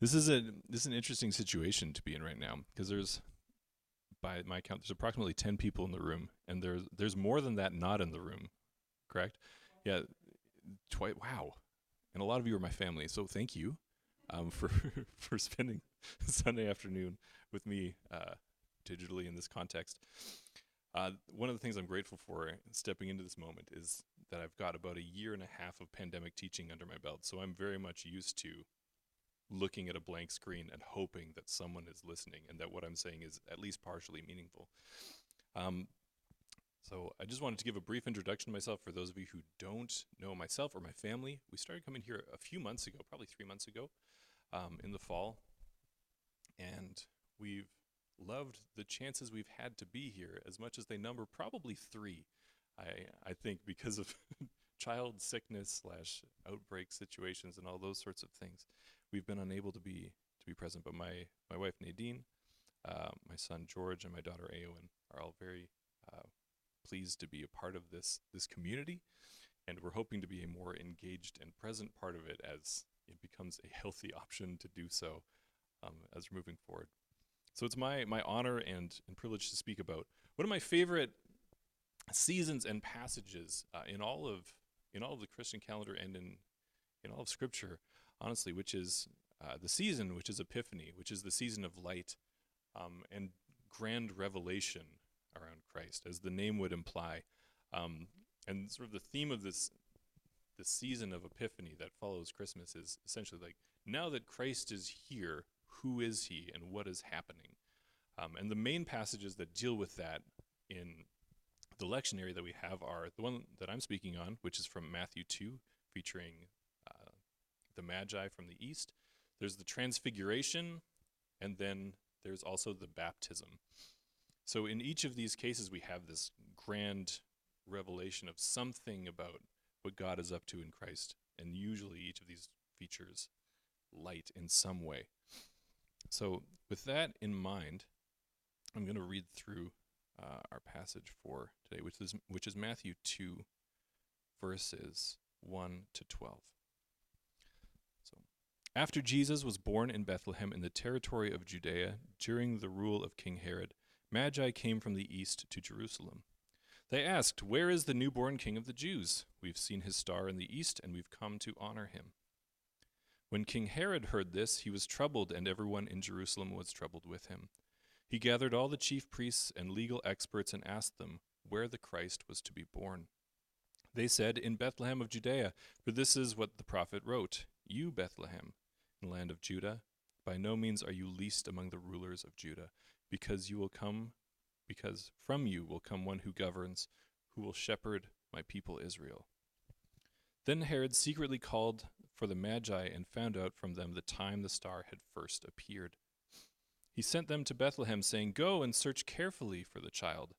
This is a this is an interesting situation to be in right now because there's by my count there's approximately 10 people in the room and there's there's more than that not in the room. Correct? Yeah. Twi- wow. And a lot of you are my family, so thank you um, for for spending Sunday afternoon with me uh, digitally in this context. Uh, one of the things I'm grateful for stepping into this moment is that I've got about a year and a half of pandemic teaching under my belt. So I'm very much used to looking at a blank screen and hoping that someone is listening and that what I'm saying is at least partially meaningful. Um, so I just wanted to give a brief introduction to myself for those of you who don't know myself or my family. We started coming here a few months ago, probably three months ago, um, in the fall, and we've loved the chances we've had to be here as much as they number probably three. I I think because of child sickness slash outbreak situations and all those sorts of things, we've been unable to be to be present. But my my wife Nadine, uh, my son George, and my daughter Aowen are all very uh, pleased to be a part of this this community, and we're hoping to be a more engaged and present part of it as it becomes a healthy option to do so um, as we're moving forward. So it's my my honor and, and privilege to speak about one of my favorite seasons and passages uh, in all of in all of the Christian calendar and in in all of Scripture, honestly, which is uh, the season, which is Epiphany, which is the season of light um, and grand revelation around Christ, as the name would imply. Um, and sort of the theme of this the season of Epiphany that follows Christmas is essentially like now that Christ is here, who is he and what is happening. Um, and the main passages that deal with that in the lectionary that we have are the one that I'm speaking on, which is from Matthew 2, featuring the Magi from the east. There's the Transfiguration, and then there's also the baptism. So in each of these cases, we have this grand revelation of something about what God is up to in Christ. And usually each of these features light in some way. So, with that in mind, I'm going to read through uh, our passage for today, which is which is Matthew two, verses one to twelve. After Jesus was born in Bethlehem in the territory of Judea during the rule of King Herod, Magi came from the east to Jerusalem. They asked, "Where is the newborn King of the Jews? We've seen his star in the east, and we've come to honor him." When King Herod heard this, he was troubled, and everyone in Jerusalem was troubled with him. He gathered all the chief priests and legal experts and asked them where the Christ was to be born. They said, In Bethlehem of Judea, for this is what the prophet wrote You, Bethlehem, land of Judah, by no means are you least among the rulers of Judah, because you will come, because from you will come one who governs, who will shepherd my people Israel. Then Herod secretly called for the Magi and found out from them the time the star had first appeared. He sent them to Bethlehem, saying, Go and search carefully for the child.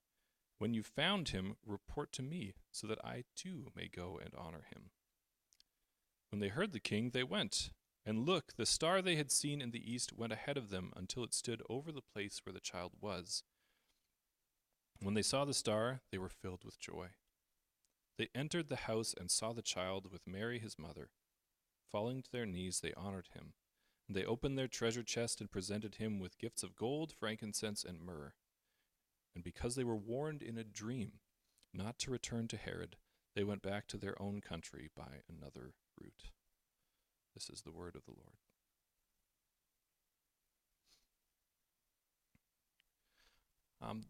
When you've found him, report to me, so that I too may go and honor him. When they heard the king, they went. And look, the star they had seen in the east went ahead of them until it stood over the place where the child was. When they saw the star, they were filled with joy. They entered the house and saw the child with Mary his mother. Falling to their knees, they honored him. And they opened their treasure chest and presented him with gifts of gold, frankincense, and myrrh. And because they were warned in a dream not to return to Herod, they went back to their own country by another route. This is the word of the Lord. Um,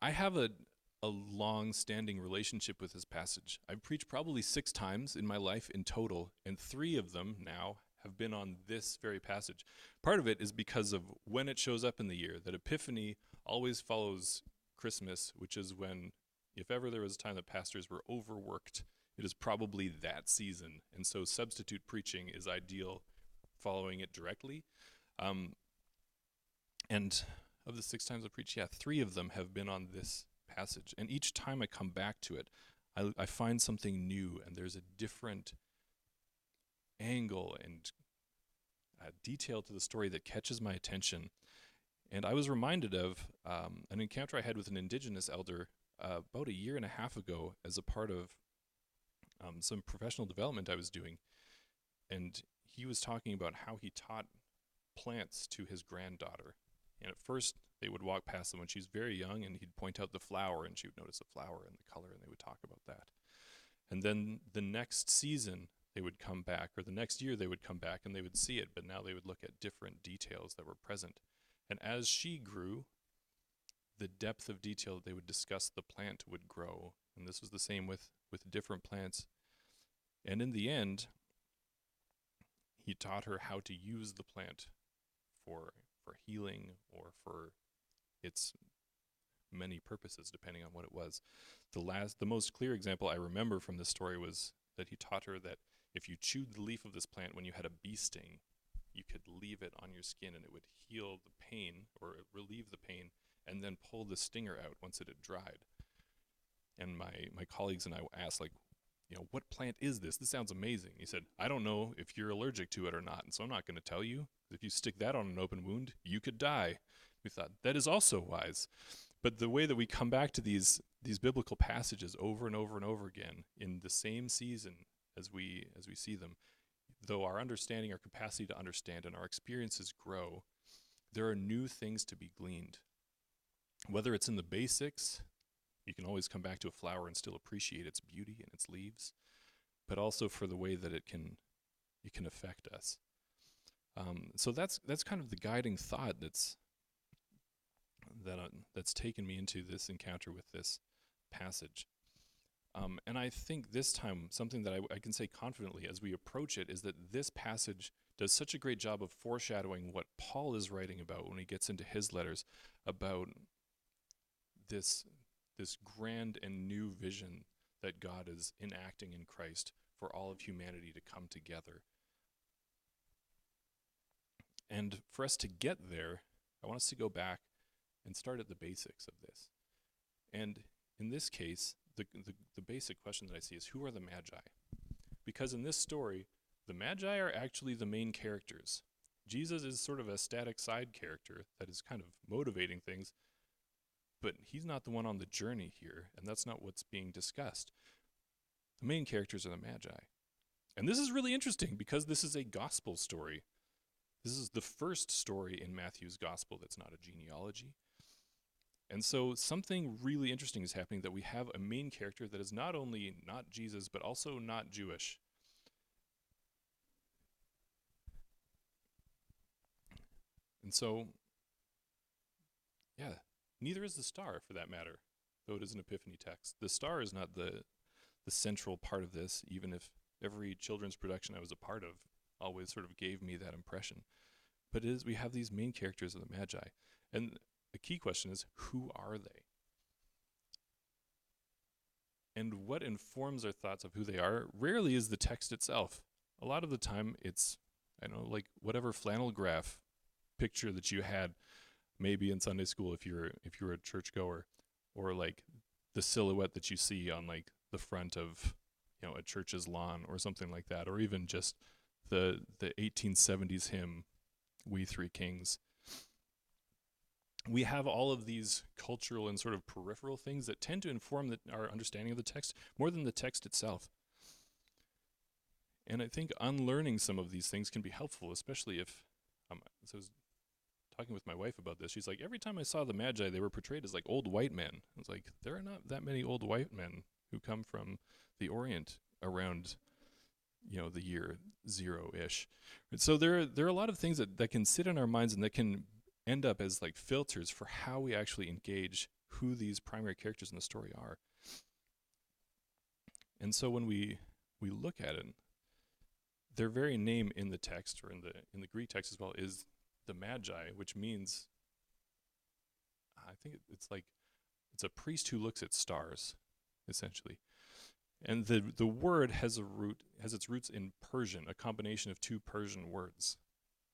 I have a, a long standing relationship with this passage. I've preached probably six times in my life in total, and three of them now have been on this very passage. Part of it is because of when it shows up in the year, that Epiphany always follows Christmas, which is when, if ever there was a time that pastors were overworked, it is probably that season. And so substitute preaching is ideal following it directly. Um, And of the six times I preached, yeah, three of them have been on this passage. And each time I come back to it, I, I find something new, and there's a different angle and uh, detail to the story that catches my attention. And I was reminded of um, an encounter I had with an indigenous elder uh, about a year and a half ago as a part of um, some professional development I was doing. And he was talking about how he taught plants to his granddaughter. And at first, they would walk past them when she was very young, and he'd point out the flower, and she would notice the flower and the color, and they would talk about that. And then the next season, they would come back, or the next year, they would come back and they would see it, but now they would look at different details that were present. And as she grew, the depth of detail that they would discuss the plant would grow. And this was the same with, with different plants. And in the end, he taught her how to use the plant for for healing or for its many purposes depending on what it was. The last the most clear example I remember from this story was that he taught her that if you chewed the leaf of this plant when you had a bee sting, you could leave it on your skin and it would heal the pain or relieve the pain and then pull the stinger out once it had dried. And my, my colleagues and I asked, like, you know, what plant is this? This sounds amazing. He said, I don't know if you're allergic to it or not, and so I'm not going to tell you. If you stick that on an open wound, you could die. We thought that is also wise. But the way that we come back to these these biblical passages over and over and over again in the same season as we as we see them, though our understanding, our capacity to understand, and our experiences grow, there are new things to be gleaned. Whether it's in the basics, you can always come back to a flower and still appreciate its beauty and its leaves, but also for the way that it can it can affect us. Um, so that's that's kind of the guiding thought that's that uh, that's taken me into this encounter with this passage. Um, and I think this time, something that I, I, can say confidently as we approach it is that this passage does such a great job of foreshadowing what Paul is writing about when he gets into his letters about this, this grand and new vision that God is enacting in Christ for all of humanity to come together. And for us to get there, I want us to go back and start at the basics of this. And in this case, the, the, the basic question that I see is who are the Magi? Because in this story, the Magi are actually the main characters. Jesus is sort of a static side character that is kind of motivating things, but he's not the one on the journey here, and that's not what's being discussed. The main characters are the Magi. And this is really interesting because this is a gospel story. This is the first story in Matthew's gospel that's not a genealogy. And so something really interesting is happening that we have a main character that is not only not Jesus, but also not Jewish. And so, neither is the star for that matter, though it is an epiphany text. The star is not the, the central part of this, even if every children's production I was a part of always sort of gave me that impression. But it is, we have these main characters of the Magi. And the key question is who are they? And what informs our thoughts of who they are rarely is the text itself. A lot of the time, it's, I don't know, like whatever flannel graph picture that you had maybe in Sunday school if you're if you're a churchgoer, or like the silhouette that you see on like the front of you know a church's lawn or something like that, or even just the the 1870s hymn, "We Three Kings." we have all of these cultural and sort of peripheral things that tend to inform the, our understanding of the text more than the text itself. And I think unlearning some of these things can be helpful, especially if. Um, so talking with my wife about this. She's like, every time I saw the Magi, they were portrayed as like old white men. I was like, there are not that many old white men who come from the Orient around, you know, the year zero ish. So there, there are a lot of things that, that can sit in our minds and that can end up as like filters for how we actually engage who these primary characters in the story are. And so when we we look at it, their very name in the text or in the in the Greek text as well is the Magi, which means I think it's like it's a priest who looks at stars, essentially. And the the word has a root has its roots in Persian, a combination of two Persian words.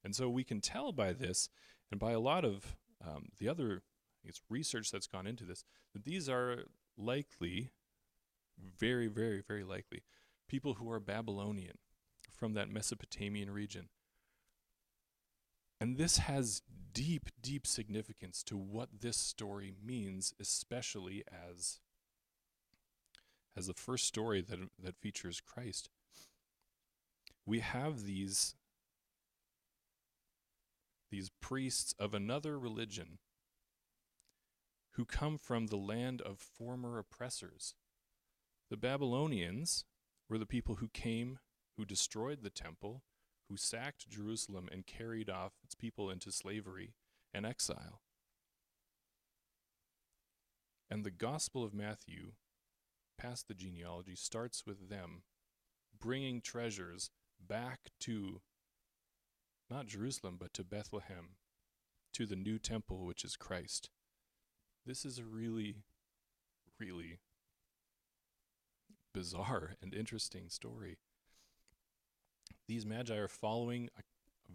And so we can tell by this and by a lot of um, the other it's research that's gone into this that these are likely, very, very, very likely, people who are Babylonian from that Mesopotamian region. And this has deep, deep significance to what this story means, especially as, as the first story that, that features Christ. We have these, these priests of another religion who come from the land of former oppressors. The Babylonians were the people who came, who destroyed the temple, who sacked Jerusalem and carried off its people into slavery and exile. And the Gospel of Matthew, past the genealogy, starts with them bringing treasures back to not Jerusalem, but to Bethlehem, to the new temple, which is Christ. This is a really, really bizarre and interesting story. These magi are following a,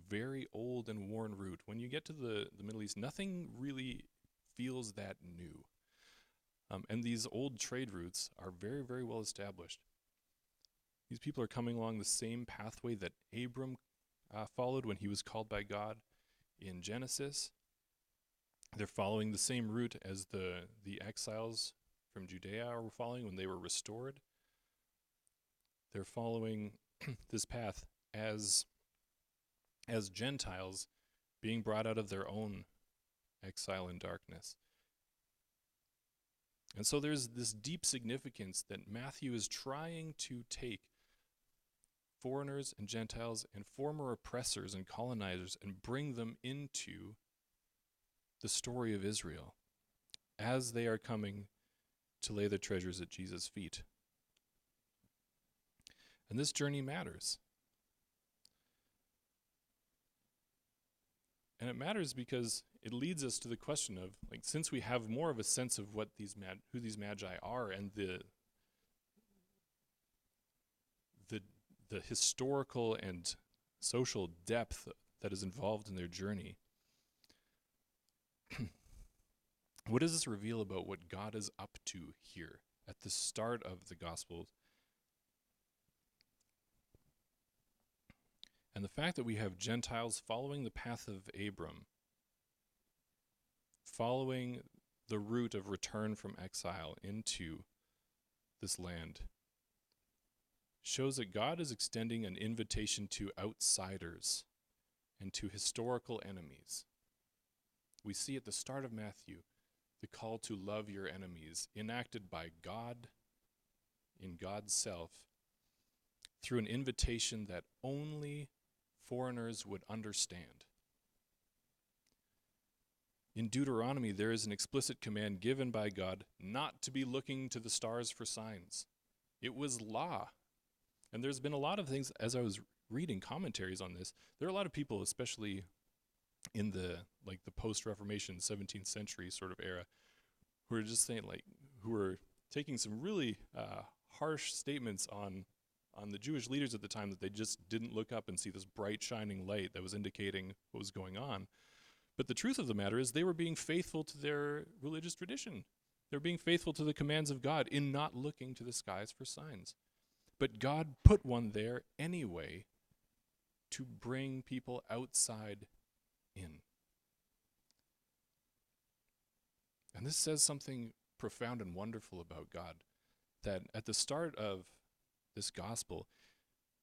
very old and worn route. When you get to the, the Middle East, nothing really feels that new. Um, and these old trade routes are very, very well established. These people are coming along the same pathway that Abram uh, followed when he was called by God in Genesis. They're following the same route as the, the exiles from Judea were following when they were restored. They're following this path as, as Gentiles being brought out of their own exile and darkness. And so there's this deep significance that Matthew is trying to take foreigners and Gentiles and former oppressors and colonizers and bring them into the story of Israel as they are coming to lay their treasures at Jesus' feet. And this journey matters. And it matters because it leads us to the question of like since we have more of a sense of what these mag- who these magi are and the the the historical and social depth that is involved in their journey what does this reveal about what God is up to here at the start of the Gospels? And the fact that we have Gentiles following the path of Abram, following the route of return from exile into this land, shows that God is extending an invitation to outsiders and to historical enemies. We see at the start of Matthew the call to love your enemies, enacted by God in God's self through an invitation that only foreigners would understand. In Deuteronomy, there is an explicit command given by God not to be looking to the stars for signs. It was law. And there's been a lot of things, as I was reading commentaries on this, there are a lot of people, especially in the like the post-Reformation 17th century sort of era, who are just saying like who are taking some really uh, harsh statements on on the Jewish leaders at the time that they just didn't look up and see this bright shining light that was indicating what was going on. But the truth of the matter is they were being faithful to their religious tradition. They're being faithful to the commands of God in not looking to the skies for signs. But God put one there anyway to bring people outside in. And this says something profound and wonderful about God that at the start of this gospel,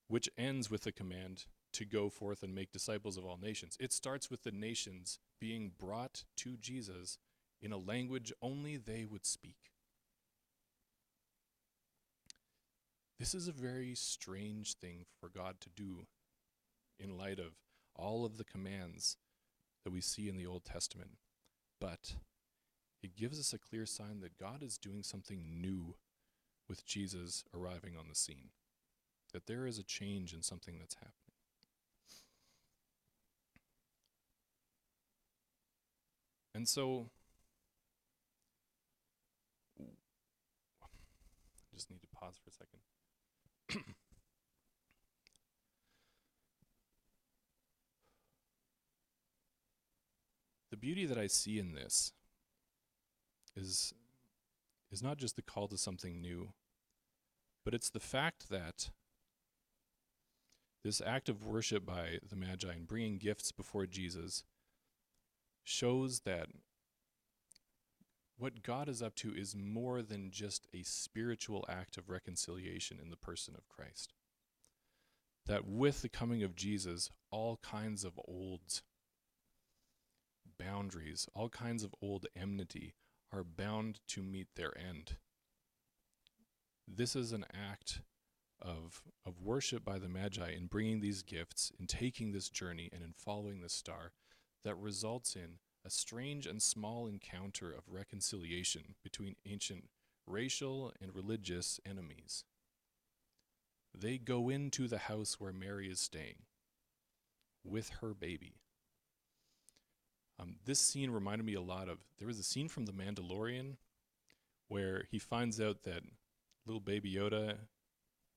which ends with the command to go forth and make disciples of all nations, it starts with the nations being brought to Jesus in a language only they would speak. This is a very strange thing for God to do in light of all of the commands that we see in the Old Testament. But it gives us a clear sign that God is doing something new with Jesus arriving on the scene, that there is a change in something that's happening. And so, I just need to pause for a second. the beauty that I see in this is is not just the call to something new, but it's the fact that this act of worship by the Magi and bringing gifts before Jesus shows that what God is up to is more than just a spiritual act of reconciliation in the person of Christ. That with the coming of Jesus, all kinds of old boundaries, all kinds of old enmity are bound to meet their end. This is an act of, of worship by the Magi in bringing these gifts, in taking this journey, and in following the star that results in a strange and small encounter of reconciliation between ancient racial and religious enemies. They go into the house where Mary is staying with her baby. Um, this scene reminded me a lot of there was a scene from The Mandalorian where he finds out that little baby Yoda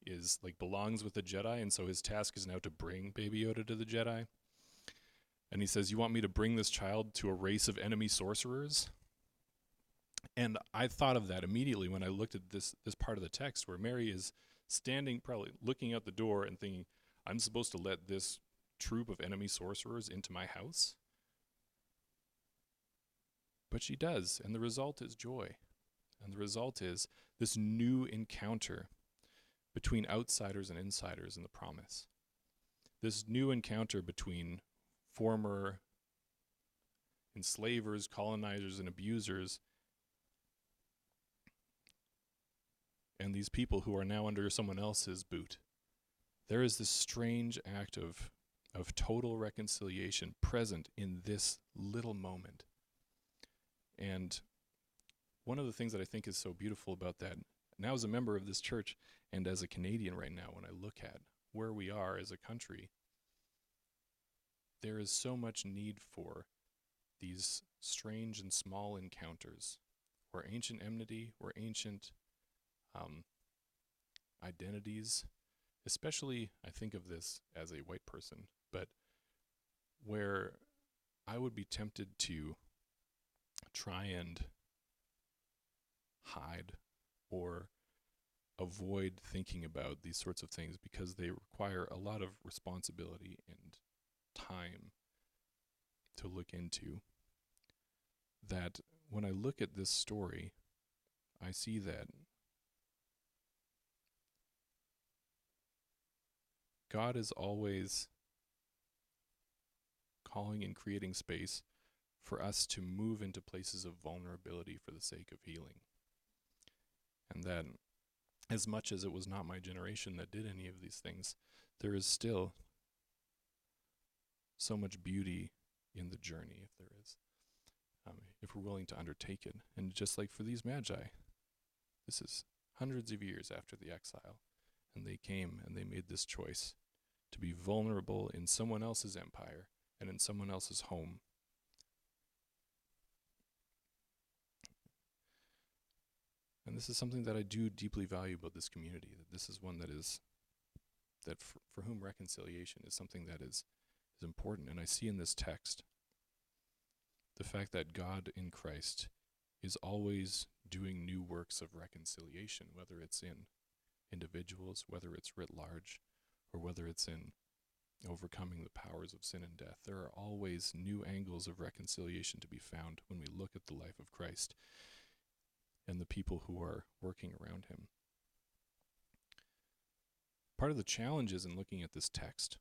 is like belongs with the Jedi, and so his task is now to bring baby Yoda to the Jedi. And he says, You want me to bring this child to a race of enemy sorcerers? And I thought of that immediately when I looked at this this part of the text where Mary is standing, probably looking out the door and thinking, I'm supposed to let this troop of enemy sorcerers into my house. But she does, and the result is joy. And the result is this new encounter between outsiders and insiders in the promise. This new encounter between former enslavers, colonizers, and abusers, and these people who are now under someone else's boot. There is this strange act of, of total reconciliation present in this little moment. And one of the things that I think is so beautiful about that, now as a member of this church and as a Canadian right now, when I look at where we are as a country, there is so much need for these strange and small encounters where ancient enmity, where ancient um, identities, especially I think of this as a white person, but where I would be tempted to try and hide or avoid thinking about these sorts of things because they require a lot of responsibility and time to look into. That when I look at this story, I see that God is always calling and creating space for us to move into places of vulnerability for the sake of healing. And that, as much as it was not my generation that did any of these things, there is still so much beauty in the journey, if there is, um, if we're willing to undertake it. And just like for these magi, this is hundreds of years after the exile, and they came and they made this choice to be vulnerable in someone else's empire and in someone else's home And this is something that I do deeply value about this community, that this is one that is, that for, for whom reconciliation is something that is, is important. And I see in this text the fact that God in Christ is always doing new works of reconciliation, whether it's in individuals, whether it's writ large, or whether it's in overcoming the powers of sin and death. There are always new angles of reconciliation to be found when we look at the life of Christ and the people who are working around him. Part of the challenge is in looking at this text.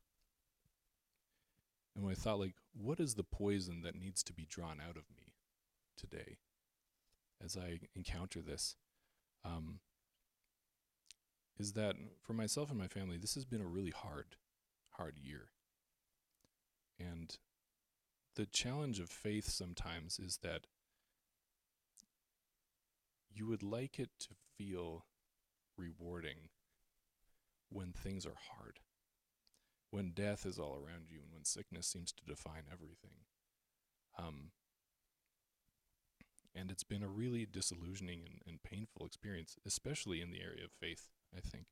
And when I thought, like, what is the poison that needs to be drawn out of me today as I encounter this? Um, is that for myself and my family, this has been a really hard, hard year. And the challenge of faith sometimes is that you would like it to feel rewarding when things are hard, when death is all around you, and when sickness seems to define everything. Um, and it's been a really disillusioning and, and painful experience, especially in the area of faith, I think.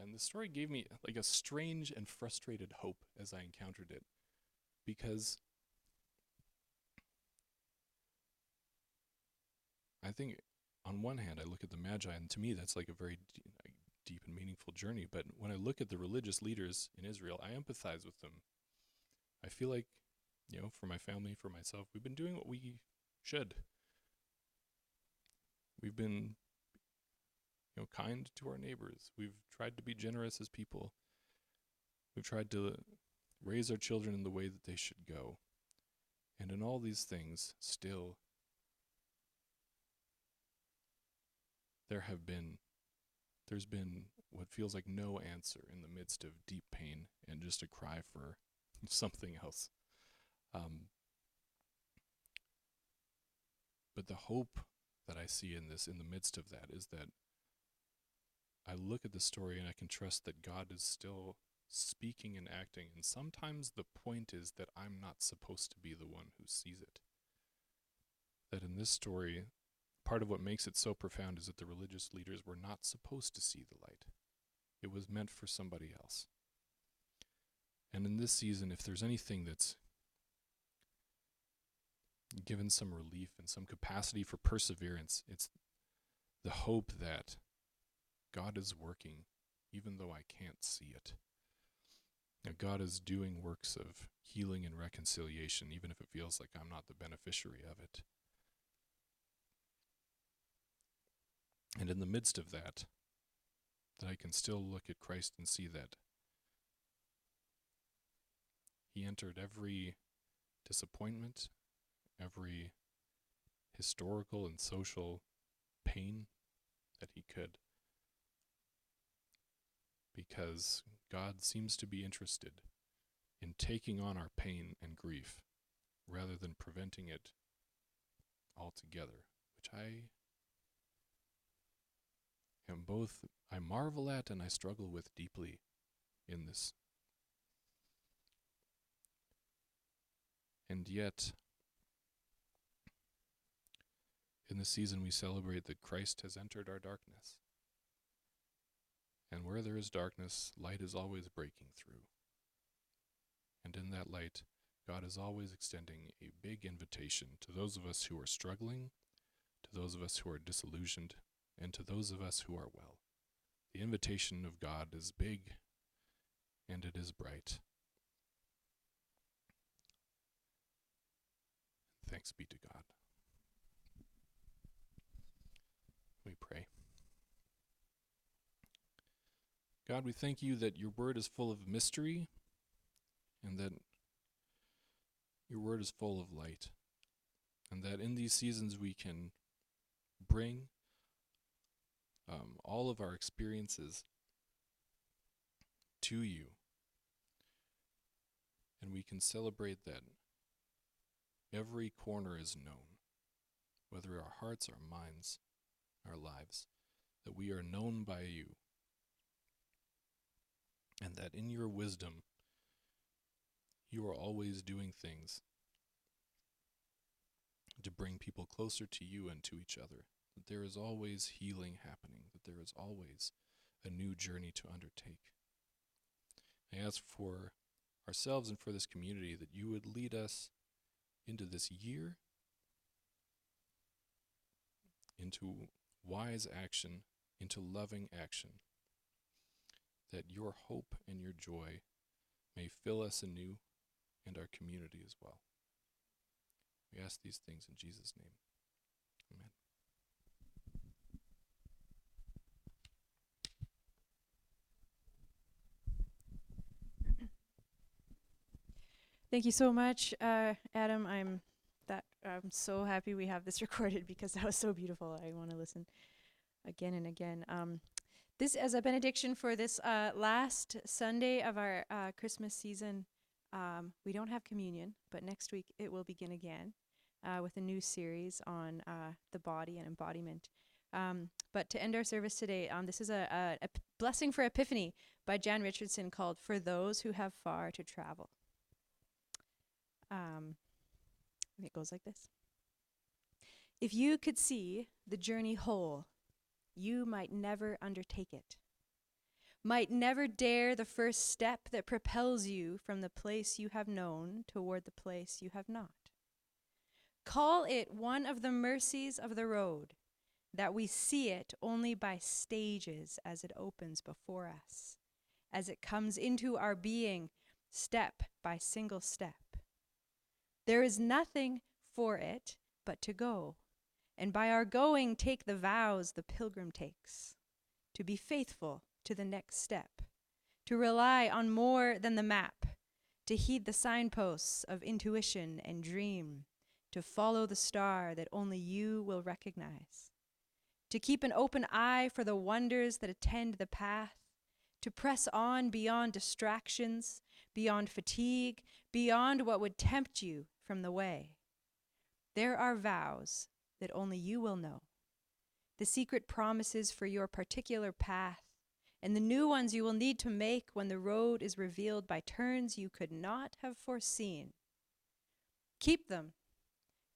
And the story gave me like a strange and frustrated hope as I encountered it because I think on one hand, I look at the Magi, and to me, that's like a very deep and meaningful journey. But when I look at the religious leaders in Israel, I empathize with them. I feel like, you know, for my family, for myself, we've been doing what we should. We've been, you know, kind to our neighbors. We've tried to be generous as people. We've tried to raise our children in the way that they should go. And in all these things, still, there have been there's been what feels like no answer in the midst of deep pain and just a cry for something else. Um, but the hope that I see in this, in the midst of that, is that I look at the story and I can trust that God is still speaking and acting. And sometimes the point is that I'm not supposed to be the one who sees it. That in this story, part of what makes it so profound is that the religious leaders were not supposed to see the light. It was meant for somebody else. And in this season, if there's anything that's given some relief and some capacity for perseverance, it's the hope that God is working even though I can't see it. That God is doing works of healing and reconciliation, even if it feels like I'm not the beneficiary of it. And in the midst of that, that I can still look at Christ and see that He entered every disappointment, every historical and social pain that He could. Because God seems to be interested in taking on our pain and grief rather than preventing it altogether, which I both I marvel at and I struggle with deeply in this. And yet, in this season, we celebrate that Christ has entered our darkness. And where there is darkness, light is always breaking through. And in that light, God is always extending a big invitation to those of us who are struggling, to those of us who are disillusioned, and to those of us who are well. The invitation of God is big and it is bright. Thanks be to God. We pray. God, we thank you that your word is full of mystery and that your word is full of light, and that in these seasons we can bring um, all of our experiences to you. And we can celebrate that every corner is known, whether our hearts, our minds, our lives, that we are known by you. And that in your wisdom, you are always doing things to bring people closer to you and to each other that there is always healing happening, that there is always a new journey to undertake. I ask for ourselves and for this community that you would lead us into this year, into wise action, into loving action, that your hope and your joy may fill us anew and our community as well. We ask these things in Jesus' name. Thank you so much, uh, Adam. I'm that I'm so happy we have this recorded because that was so beautiful. I want to listen again and again. Um, this as a benediction for this uh, last Sunday of our uh, Christmas season. Um, we don't have communion, but next week it will begin again uh, with a new series on uh, the body and embodiment. Um, but to end our service today, um, this is a blessing for Epiphany by Jan Richardson called "For Those Who Have Far to Travel." Um, and it goes like this If you could see the journey whole, you might never undertake it. might never dare the first step that propels you from the place you have known toward the place you have not. Call it one of the mercies of the road that we see it only by stages as it opens before us, as it comes into our being step by single step. There is nothing for it but to go, and by our going take the vows the pilgrim takes to be faithful to the next step, to rely on more than the map, to heed the signposts of intuition and dream, to follow the star that only you will recognize, to keep an open eye for the wonders that attend the path, to press on beyond distractions, beyond fatigue, beyond what would tempt you from the way. There are vows that only you will know, the secret promises for your particular path and the new ones you will need to make when the road is revealed by turns you could not have foreseen. Keep them,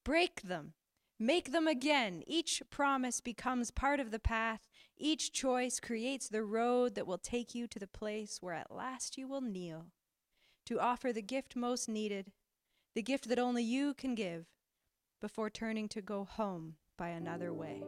break them, make them again. Each promise becomes part of the path. Each choice creates the road that will take you to the place where at last you will kneel to offer the gift most needed, the gift that only you can give, before turning to go home by another way.